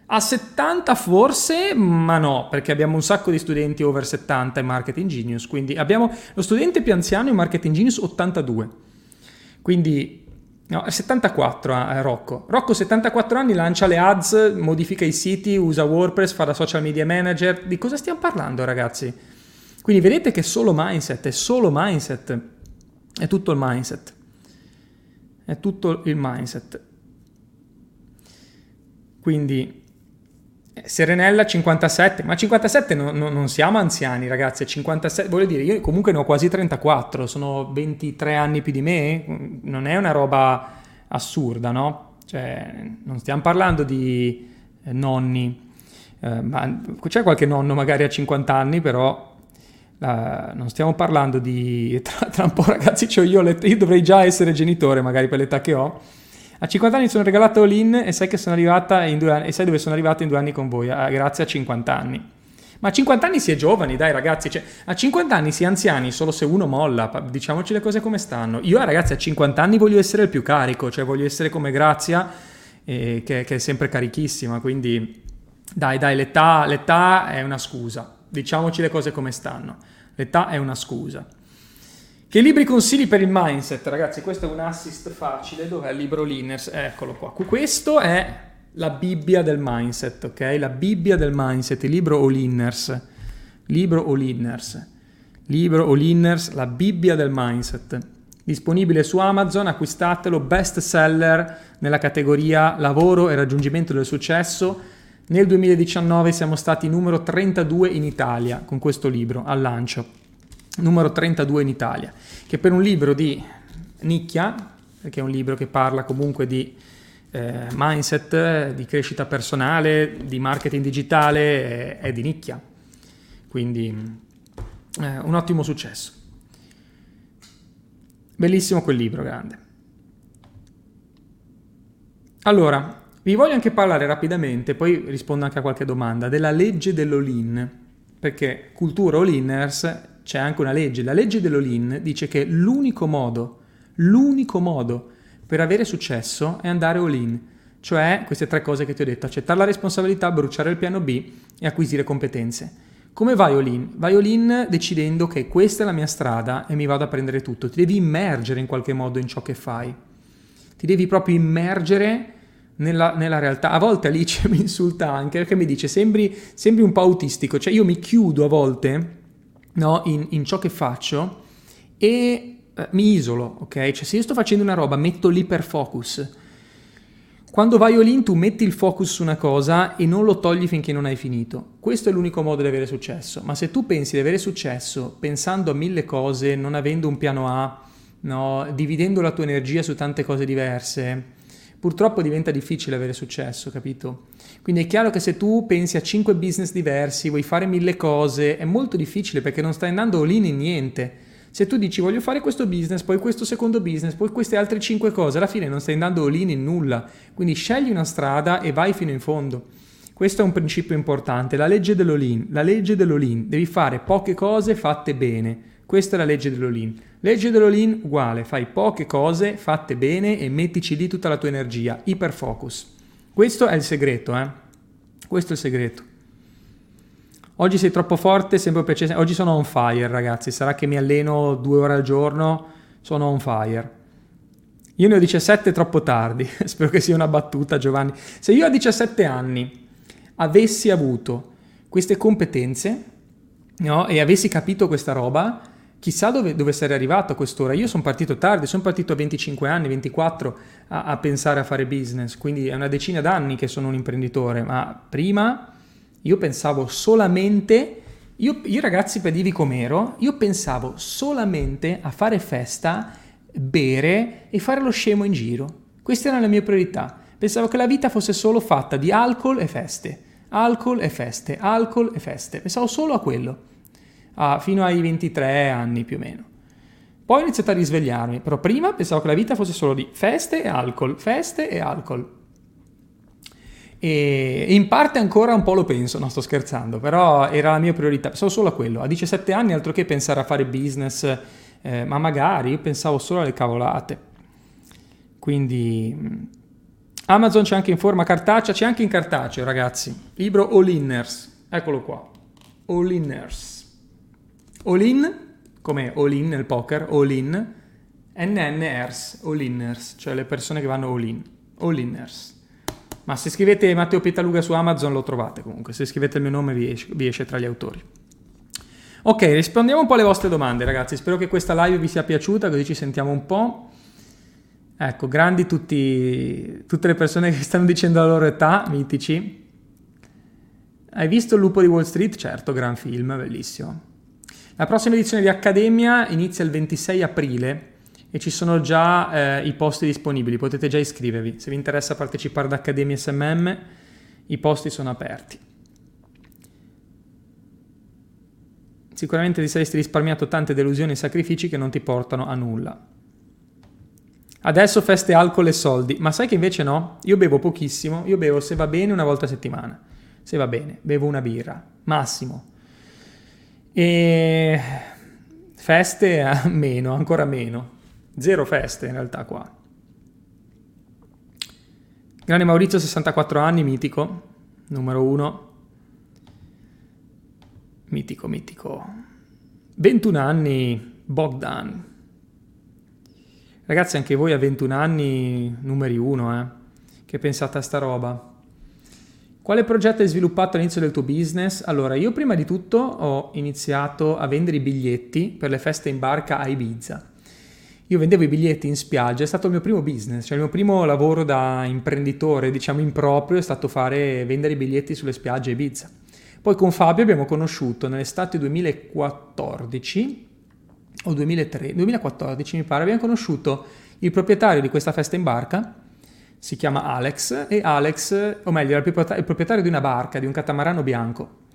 A 70 forse, ma no, perché abbiamo un sacco di studenti over 70 in Marketing Genius, quindi abbiamo lo studente più anziano in Marketing Genius 82. Quindi no, è 74 eh, Rocco. Rocco 74 anni lancia le ads, modifica i siti, usa WordPress, fa da social media manager. Di cosa stiamo parlando, ragazzi? Quindi vedete che è solo mindset, è solo mindset. È tutto il mindset è tutto il mindset. Quindi Serenella 57, ma 57 no, no, non siamo anziani ragazzi, 57, voglio dire, io comunque ne ho quasi 34, sono 23 anni più di me, non è una roba assurda, no? Cioè, non stiamo parlando di eh, nonni, eh, ma c'è qualche nonno magari a 50 anni, però Uh, non stiamo parlando di... Tra, tra un po' ragazzi, cioè io, io, dovrei già essere genitore magari per l'età che ho. A 50 anni sono regalato all-in e sai, che sono arrivata in due anni, e sai dove sono arrivato in due anni con voi, uh, grazie a 50 anni. Ma a 50 anni si è giovani, dai ragazzi, cioè, a 50 anni si è anziani solo se uno molla, diciamoci le cose come stanno. Io ragazzi a 50 anni voglio essere il più carico, cioè voglio essere come Grazia, eh, che, che, è sempre carichissima, quindi dai dai, l'età, l'età è una scusa, diciamoci le cose come stanno. L'età è una scusa. Che libri consigli per il mindset? Ragazzi, questo è un assist facile. Dov'è il libro Linners? Eccolo qua. Questo è la Bibbia del mindset, ok? La Bibbia del mindset, il libro Olinners. Libro Olinners. Libro Olinners, la Bibbia del mindset. Disponibile su Amazon, acquistatelo, best seller nella categoria lavoro e raggiungimento del successo nel 2019 siamo stati numero 32 in Italia con questo libro al lancio, numero 32 in Italia, che per un libro di nicchia, perché è un libro che parla comunque di eh, mindset, di crescita personale, di marketing digitale, è, è di nicchia. Quindi eh, un ottimo successo. Bellissimo quel libro, grande. Allora, vi voglio anche parlare rapidamente, poi rispondo anche a qualche domanda, della legge dell'all-in, perché cultura all-inners c'è anche una legge. La legge dell'all-in dice che l'unico modo, l'unico modo per avere successo è andare all-in, cioè queste tre cose che ti ho detto, accettare la responsabilità, bruciare il piano B e acquisire competenze. Come vai all-in? Vai all-in decidendo che questa è la mia strada e mi vado a prendere tutto. Ti devi immergere in qualche modo in ciò che fai. Ti devi proprio immergere nella, nella, realtà. A volte Alice mi insulta anche perché mi dice sembri, sembri un po' autistico, cioè io mi chiudo a volte no, in, in, ciò che faccio e eh, mi isolo, ok? Cioè se io sto facendo una roba metto l'iperfocus. Quando vai all in tu metti il focus su una cosa e non lo togli finché non hai finito. Questo è l'unico modo di avere successo. Ma se tu pensi di avere successo pensando a mille cose, non avendo un piano A, no, dividendo la tua energia su tante cose diverse, purtroppo diventa difficile avere successo, capito? Quindi è chiaro che se tu pensi a 5 business diversi, vuoi fare mille cose, è molto difficile perché non stai andando all in in niente. Se tu dici voglio fare questo business, poi questo secondo business, poi queste altre 5 cose, alla fine non stai andando all in in nulla. Quindi scegli una strada e vai fino in fondo. Questo è un principio importante, la legge dell'all-in. La legge dell'all-in, devi fare poche cose fatte bene. Questa è la legge dell'all-in. Legge dell'all-in uguale, fai poche cose fatte bene e mettici lì tutta la tua energia, iperfocus. Questo è il segreto, eh? Questo è il segreto. Oggi sei troppo forte, sempre piacere. Oggi sono on fire, ragazzi. Sarà che mi alleno due ore al giorno, sono on fire. Io ne ho 17 troppo tardi. Spero che sia una battuta, Giovanni. Se io a 17 anni avessi avuto queste competenze no, e avessi capito questa roba, chissà dove, dove sarei arrivato a quest'ora. Io sono partito tardi, sono partito a 25 anni, 24 a, a, pensare a fare business, quindi è una decina d'anni che sono un imprenditore, ma prima io pensavo solamente, io, io ragazzi per dirvi com'ero, io pensavo solamente a fare festa, bere e fare lo scemo in giro. Queste erano le mie priorità. Pensavo che la vita fosse solo fatta di alcol e feste, alcol e feste, alcol e feste. Pensavo solo a quello a, fino ai 23 anni più o meno. Poi ho iniziato a risvegliarmi, però prima pensavo che la vita fosse solo di feste e alcol, feste e alcol. E in parte ancora un po' lo penso, non sto scherzando, però era la mia priorità, pensavo solo a quello. A 17 anni altro che pensare a fare business, eh, ma magari pensavo solo alle cavolate. Quindi mm, Amazon c'è anche in forma cartacea, c'è anche in cartaceo ragazzi. Libro All Inners, eccolo qua. All Inners. All in, come all in nel poker, all in, NNers, all inners, cioè le persone che vanno all in, all inners. Ma se scrivete Matteo Petaluga su Amazon lo trovate comunque, se scrivete il mio nome vi esce, vi esce tra gli autori. Ok, rispondiamo un po' alle vostre domande ragazzi, spero che questa live vi sia piaciuta, così ci sentiamo un po'. Ecco, grandi tutti, tutte le persone che stanno dicendo la loro età, mitici. Hai visto Il lupo di Wall Street? Certo, gran film, bellissimo. La prossima edizione di Accademia inizia il 26 aprile e ci sono già eh, i posti disponibili, potete già iscrivervi. Se vi interessa partecipare ad Accademia SMM, i posti sono aperti. Sicuramente ti saresti risparmiato tante delusioni e sacrifici che non ti portano a nulla. Adesso feste alcol e soldi, ma sai che invece no? Io bevo pochissimo, io bevo se va bene una volta a settimana. Se va bene, bevo una birra, massimo. E feste meno, ancora meno. Zero feste in realtà qua. Grande Maurizio, 64 anni, mitico, numero uno. Mitico, mitico. 21 anni, Bogdan. Ragazzi, anche voi a 21 anni, numeri uno, eh. Che pensate a sta roba? Quale progetto hai sviluppato all'inizio del tuo business? Allora, io prima di tutto ho iniziato a vendere i biglietti per le feste in barca a Ibiza. Io vendevo i biglietti in spiaggia, è stato il mio primo business, cioè il mio primo lavoro da imprenditore, diciamo improprio, è stato fare vendere i biglietti sulle spiagge a Ibiza. Poi con Fabio abbiamo conosciuto nell'estate 2014 o 2003, 2014 mi pare, abbiamo conosciuto il proprietario di questa festa in barca si chiama Alex e Alex, o meglio, era il proprietario di una barca, di un catamarano bianco.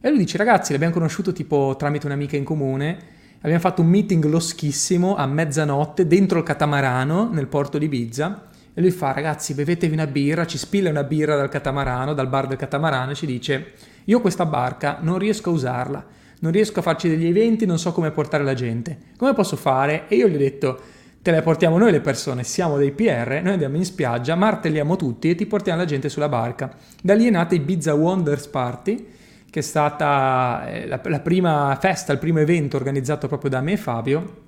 E lui dice, ragazzi, l'abbiamo conosciuto tipo tramite un'amica in comune, abbiamo fatto un meeting loschissimo a mezzanotte dentro il catamarano nel porto di Ibiza e lui fa, ragazzi, bevetevi una birra, ci spilla una birra dal catamarano, dal bar del catamarano e ci dice, io questa barca non riesco a usarla, non riesco a farci degli eventi, non so come portare la gente, come posso fare? E io gli ho detto, te le portiamo noi le persone, siamo dei PR, noi andiamo in spiaggia, martelliamo tutti e ti portiamo la gente sulla barca. Da lì è nata Ibiza Wonders Party, che è stata eh, la, la, prima festa, il primo evento organizzato proprio da me e Fabio.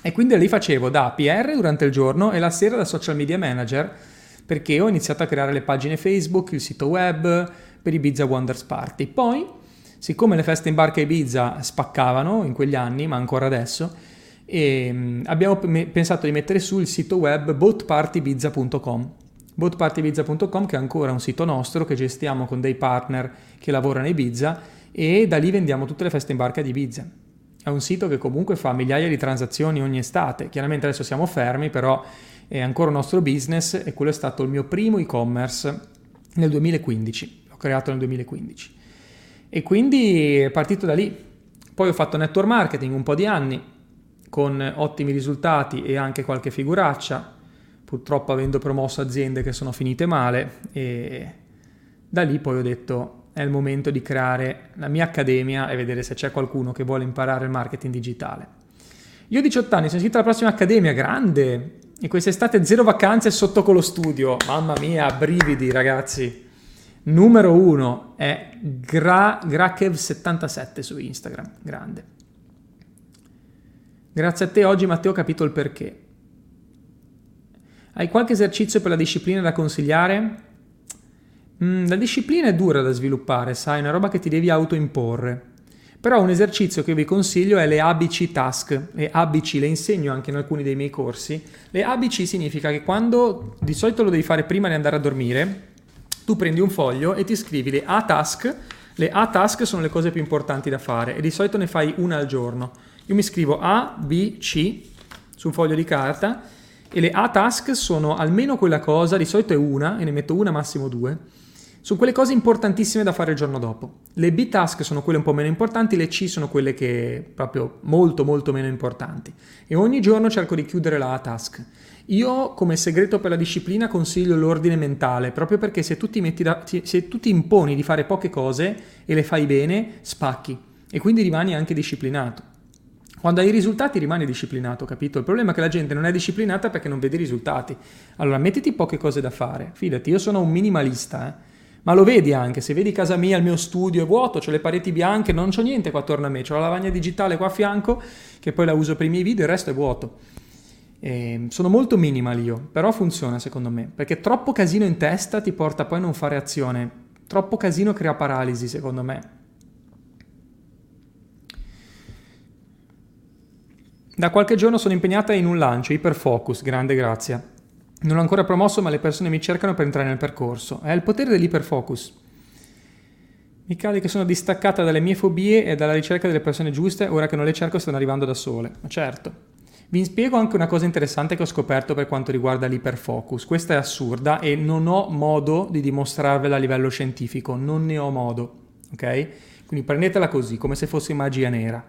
E quindi lì facevo da PR durante il giorno e la sera da social media manager, perché ho iniziato a creare le pagine Facebook, il sito web per Ibiza Wonders Party. Poi, siccome le feste in barca a Ibiza spaccavano in quegli anni, ma ancora adesso, e mm, abbiamo pensato di mettere su il sito web boatpartybizza.com boatpartybizza.com che è ancora un sito nostro che gestiamo con dei partner che lavorano a Ibiza e da lì vendiamo tutte le feste in barca di Ibiza. È un sito che comunque fa migliaia di transazioni ogni estate. Chiaramente adesso siamo fermi, però è ancora un nostro business e quello è stato il mio primo e-commerce nel 2015. L'ho creato nel 2015. E quindi è partito da lì. Poi ho fatto network marketing un po' di anni, con ottimi risultati e anche qualche figuraccia, purtroppo avendo promosso aziende che sono finite male e da lì poi ho detto è il momento di creare la mia accademia e vedere se c'è qualcuno che vuole imparare il marketing digitale. Io ho 18 anni, sono iscritto alla prossima accademia, grande, e quest'estate zero vacanze sotto con lo studio, mamma mia, brividi ragazzi. Numero uno è Gra- Grakev77 su Instagram, grande. Grazie a te oggi Matteo ho capito il perché. Hai qualche esercizio per la disciplina da consigliare? Mm, la disciplina è dura da sviluppare, sai, è una roba che ti devi autoimporre. Però un esercizio che vi consiglio è le ABC task. Le ABC le insegno anche in alcuni dei miei corsi. Le ABC significa che quando di solito lo devi fare prima di andare a dormire, tu prendi un foglio e ti scrivi le A task. Le A task sono le cose più importanti da fare e di solito ne fai una al giorno. Io mi scrivo A, B, C su un foglio di carta e le A task sono almeno quella cosa, di solito è una e ne metto una massimo due su quelle cose importantissime da fare il giorno dopo. Le B task sono quelle un po' meno importanti, le C sono quelle che proprio molto molto meno importanti. E ogni giorno cerco di chiudere la A task. Io come segreto per la disciplina consiglio l'ordine mentale, proprio perché se tu ti, da, se tu ti imponi di fare poche cose e le fai bene, spacchi e quindi rimani anche disciplinato. Quando hai i risultati rimani disciplinato, capito? Il problema è che la gente non è disciplinata perché non vede i risultati. Allora mettiti poche cose da fare. Fidati, io sono un minimalista, eh ma lo vedi anche, se vedi casa mia, il mio studio è vuoto, ho le pareti bianche, non c'ho niente qua attorno a me, ho la lavagna digitale qua a fianco, che poi la uso per i miei video, il resto è vuoto. E ehm, sono molto minimal io, però funziona secondo me, perché troppo casino in testa ti porta poi a non fare azione, troppo casino crea paralisi secondo me. Da qualche giorno sono impegnata in un lancio, iperfocus, grande grazia. Non l'ho ancora promosso, ma le persone mi cercano per entrare nel percorso. È il potere dell'iperfocus. Mi cade che sono distaccata dalle mie fobie e dalla ricerca delle persone giuste, ora che non le cerco stanno arrivando da sole. Ma certo. Vi spiego anche una cosa interessante che ho scoperto per quanto riguarda l'iperfocus. Questa è assurda e non ho modo di dimostrarvela a livello scientifico, non ne ho modo, ok? Quindi prendetela così, come se fosse magia nera.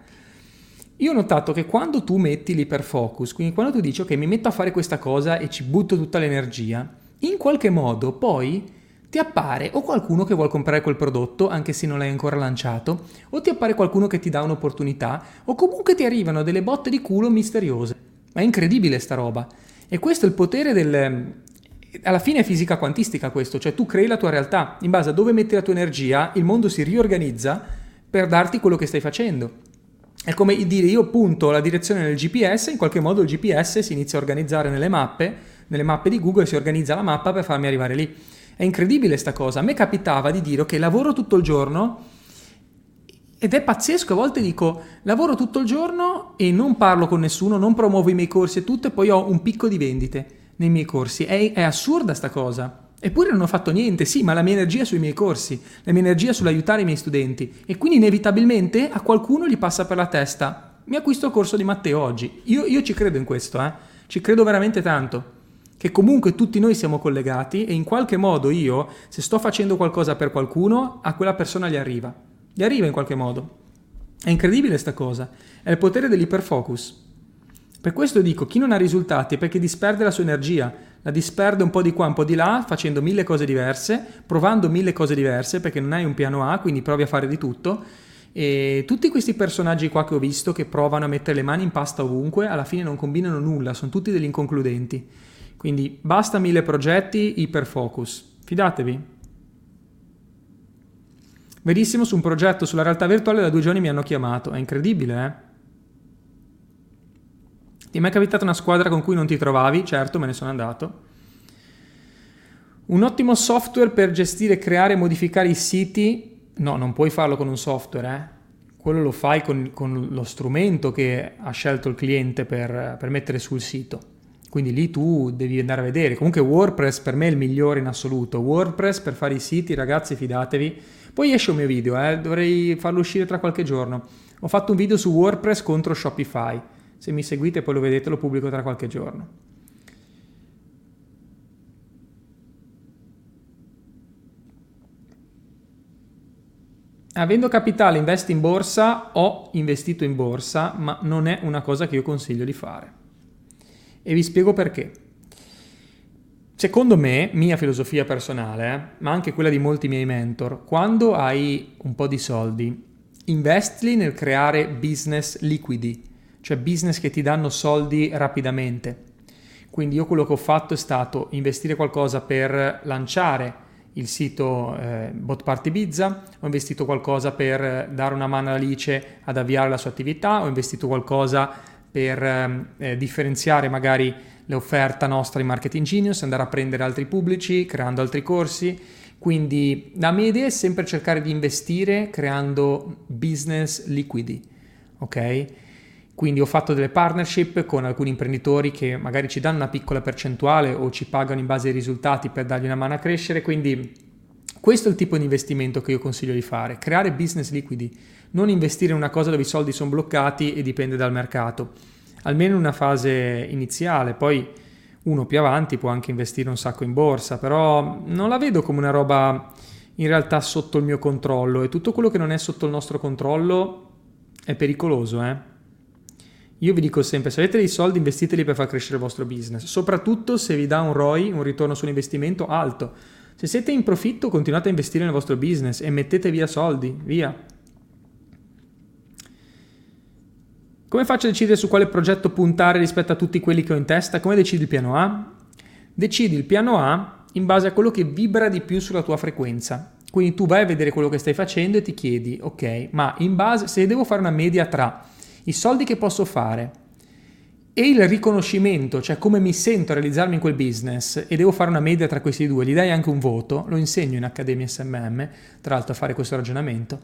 Io ho notato che quando tu metti l'iperfocus, quindi quando tu dici ok mi metto a fare questa cosa e ci butto tutta l'energia, in qualche modo poi ti appare o qualcuno che vuole comprare quel prodotto anche se non l'hai ancora lanciato, o ti appare qualcuno che ti dà un'opportunità, o comunque ti arrivano delle botte di culo misteriose. Ma è incredibile sta roba. E questo è il potere del... Alla fine è fisica quantistica questo, cioè tu crei la tua realtà, in base a dove metti la tua energia, il mondo si riorganizza per darti quello che stai facendo. È come dire io punto la direzione nel GPS, in qualche modo il GPS si inizia a organizzare nelle mappe, nelle mappe di Google si organizza la mappa per farmi arrivare lì. È incredibile sta cosa. A me capitava di dire che lavoro tutto il giorno ed è pazzesco, a volte dico lavoro tutto il giorno e non parlo con nessuno, non promuovo i miei corsi e tutto e poi ho un picco di vendite nei miei corsi. È, è assurda sta cosa. Eppure non ho fatto niente, sì, ma la mia energia è sui miei corsi, la mia energia è sull'aiutare i miei studenti e quindi inevitabilmente a qualcuno gli passa per la testa, mi acquisto il corso di Matteo oggi. Io, io ci credo in questo, eh? ci credo veramente tanto, che comunque tutti noi siamo collegati e in qualche modo io, se sto facendo qualcosa per qualcuno, a quella persona gli arriva, gli arriva in qualche modo. È incredibile sta cosa, è il potere dell'iperfocus. Per questo dico, chi non ha risultati è perché disperde la sua energia, la disperde un po' di qua, un po' di là, facendo mille cose diverse, provando mille cose diverse perché non hai un piano A, quindi provi a fare di tutto. E tutti questi personaggi qua che ho visto che provano a mettere le mani in pasta ovunque, alla fine non combinano nulla, sono tutti degli inconcludenti. Quindi basta mille progetti, iperfocus. Fidatevi. Verissimo su un progetto sulla realtà virtuale da due giorni mi hanno chiamato, è incredibile, eh? Ti è mai capitata una squadra con cui non ti trovavi? Certo, me ne sono andato. Un ottimo software per gestire, creare e modificare i siti? No, non puoi farlo con un software, eh? Quello lo fai con, con, lo strumento che ha scelto il cliente per, per mettere sul sito. Quindi lì tu devi andare a vedere. Comunque WordPress per me è il migliore in assoluto. WordPress per fare i siti, ragazzi, fidatevi. Poi esce un mio video, eh? dovrei farlo uscire tra qualche giorno. Ho fatto un video su WordPress contro Shopify. Se mi seguite poi lo vedete, lo pubblico tra qualche giorno. Avendo capitale investi in borsa, ho investito in borsa, ma non è una cosa che io consiglio di fare. E vi spiego perché. Secondo me, mia filosofia personale, eh, ma anche quella di molti miei mentor, quando hai un po' di soldi, investili nel creare business liquidi, cioè business che ti danno soldi rapidamente. Quindi io quello che ho fatto è stato investire qualcosa per lanciare il sito eh, Bot Party Bizza, ho investito qualcosa per dare una mano a Alice ad avviare la sua attività, ho investito qualcosa per ehm, eh, differenziare magari l'offerta nostra in Marketing Genius, andare a prendere altri pubblici, creando altri corsi. Quindi la mia idea è sempre cercare di investire creando business liquidi, ok? Quindi ho fatto delle partnership con alcuni imprenditori che magari ci danno una piccola percentuale o ci pagano in base ai risultati per dargli una mano a crescere, quindi questo è il tipo di investimento che io consiglio di fare, creare business liquidi, non investire in una cosa dove i soldi sono bloccati e dipende dal mercato, almeno in una fase iniziale, poi uno più avanti può anche investire un sacco in borsa, però non la vedo come una roba in realtà sotto il mio controllo e tutto quello che non è sotto il nostro controllo è pericoloso, eh? Io vi dico sempre, se avete dei soldi investiteli per far crescere il vostro business, soprattutto se vi dà un ROI, un ritorno sull'investimento alto. Se siete in profitto continuate a investire nel vostro business e mettete via soldi, via. Come faccio a decidere su quale progetto puntare rispetto a tutti quelli che ho in testa? Come decidi il piano A? Decidi il piano A in base a quello che vibra di più sulla tua frequenza. Quindi tu vai a vedere quello che stai facendo e ti chiedi, ok, ma in base, se devo fare una media tra i soldi che posso fare e il riconoscimento, cioè come mi sento a realizzarmi in quel business e devo fare una media tra questi due, gli dai anche un voto, lo insegno in Accademia SMM, tra l'altro a fare questo ragionamento,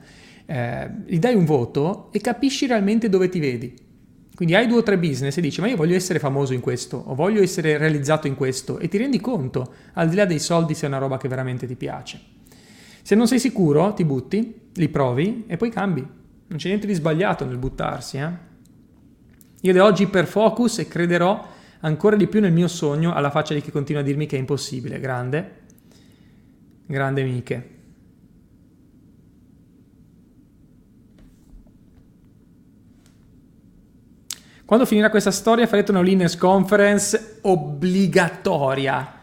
eh, gli dai un voto e capisci realmente dove ti vedi. Quindi hai due o tre business e dici ma io voglio essere famoso in questo o voglio essere realizzato in questo e ti rendi conto, al di là dei soldi, se è una roba che veramente ti piace. Se non sei sicuro, ti butti, li provi e poi cambi. Non c'è niente di sbagliato nel buttarsi. Eh? Io da oggi iperfocus e crederò ancora di più nel mio sogno alla faccia di chi continua a dirmi che è impossibile. Grande, grande Miche. Quando finirà questa storia farete una Winners Conference obbligatoria.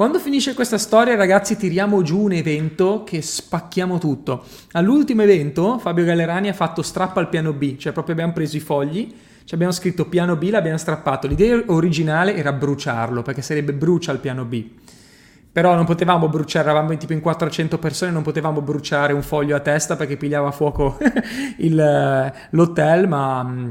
Quando finisce questa storia, ragazzi, tiriamo giù un evento che spacchiamo tutto. All'ultimo evento, Fabio Gallerani ha fatto strappa al piano B, cioè proprio abbiamo preso i fogli, ci abbiamo scritto piano B, l'abbiamo strappato. L'idea originale era bruciarlo, perché sarebbe brucia al piano B. Però non potevamo bruciare, eravamo tipo in 400 persone, non potevamo bruciare un foglio a testa perché pigliava a fuoco il, l'hotel, ma mm,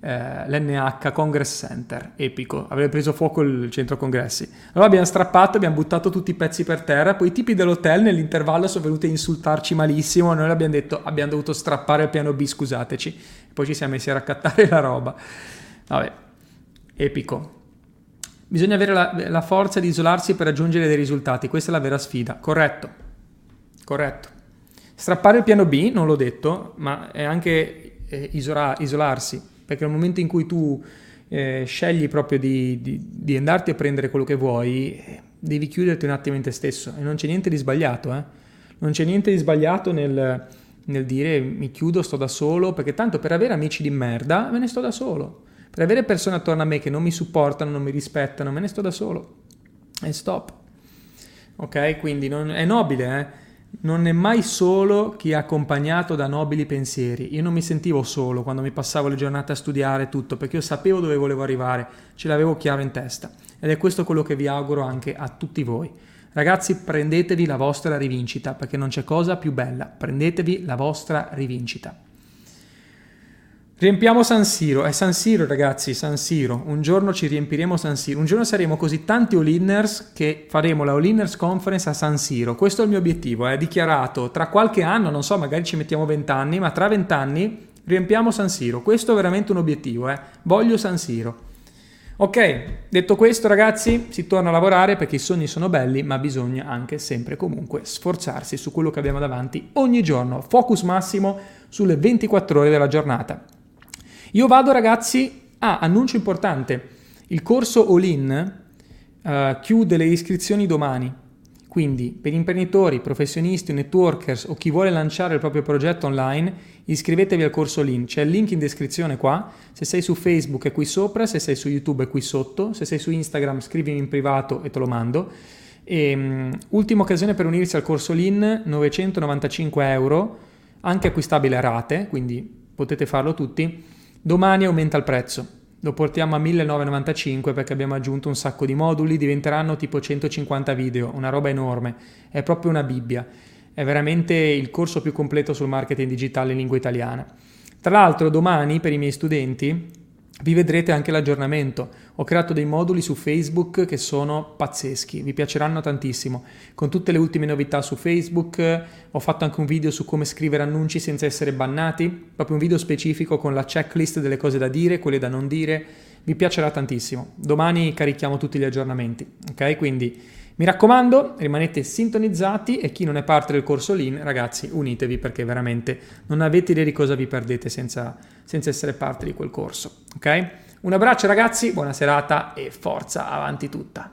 eh, l'NH Congress Center, epico, avrebbe preso fuoco il centro congressi. Allora abbiamo strappato, abbiamo buttato tutti i pezzi per terra, poi i tipi dell'hotel nell'intervallo sono venuti a insultarci malissimo, noi abbiamo detto abbiamo dovuto strappare il piano B, scusateci, poi ci siamo messi a raccattare la roba. Vabbè, epico. Bisogna avere la, la forza di isolarsi per raggiungere dei risultati, questa è la vera sfida, corretto, corretto. Strappare il piano B, non l'ho detto, ma è anche eh, isola- isolarsi perché nel momento in cui tu eh, scegli proprio di, di, di, andarti a prendere quello che vuoi, devi chiuderti un attimo in te stesso e non c'è niente di sbagliato, eh? non c'è niente di sbagliato nel, nel dire mi chiudo, sto da solo, perché tanto per avere amici di merda me ne sto da solo, per avere persone attorno a me che non mi supportano, non mi rispettano, me ne sto da solo e stop. Ok, quindi non, è nobile, eh? Non è mai solo chi è accompagnato da nobili pensieri. Io non mi sentivo solo quando mi passavo le giornate a studiare tutto, perché io sapevo dove volevo arrivare, ce l'avevo chiaro in testa. Ed è questo quello che vi auguro anche a tutti voi. Ragazzi, prendetevi la vostra rivincita, perché non c'è cosa più bella. Prendetevi la vostra rivincita. Riempiamo San Siro, è San Siro ragazzi, San Siro, un giorno ci riempiremo San Siro, un giorno saremo così tanti all-inners che faremo la all-inners conference a San Siro, questo è il mio obiettivo, è dichiarato, tra qualche anno, non so, magari ci mettiamo 20 anni, ma tra 20 anni riempiamo San Siro, questo è veramente un obiettivo, eh? voglio San Siro. Ok, detto questo ragazzi, si torna a lavorare perché i sogni sono belli, ma bisogna anche sempre comunque sforzarsi su quello che abbiamo davanti ogni giorno, focus massimo sulle 24 ore della giornata. Io vado ragazzi, ah, annuncio importante, il corso All In uh, chiude le iscrizioni domani, quindi per imprenditori, professionisti, networkers o chi vuole lanciare il proprio progetto online, iscrivetevi al corso All In, c'è il link in descrizione qua, se sei su Facebook è qui sopra, se sei su YouTube è qui sotto, se sei su Instagram scrivimi in privato e te lo mando. E, um, ultima occasione per unirsi al corso Lean, 995 euro, anche acquistabile a rate, quindi potete farlo tutti Domani aumenta il prezzo, lo portiamo a 1995 perché abbiamo aggiunto un sacco di moduli, diventeranno tipo 150 video, una roba enorme, è proprio una Bibbia, è veramente il corso più completo sul marketing digitale in lingua italiana. Tra l'altro domani per i miei studenti vi vedrete anche l'aggiornamento. Ho creato dei moduli su Facebook che sono pazzeschi, vi piaceranno tantissimo. Con tutte le ultime novità su Facebook, ho fatto anche un video su come scrivere annunci senza essere bannati, proprio un video specifico con la checklist delle cose da dire, quelle da non dire. Vi piacerà tantissimo. Domani carichiamo tutti gli aggiornamenti, ok? Quindi mi raccomando, rimanete sintonizzati e chi non è parte del corso Lean, ragazzi, unitevi perché veramente non avete idea di cosa vi perdete senza, senza essere parte di quel corso. Ok? Un abbraccio ragazzi, buona serata e forza avanti tutta.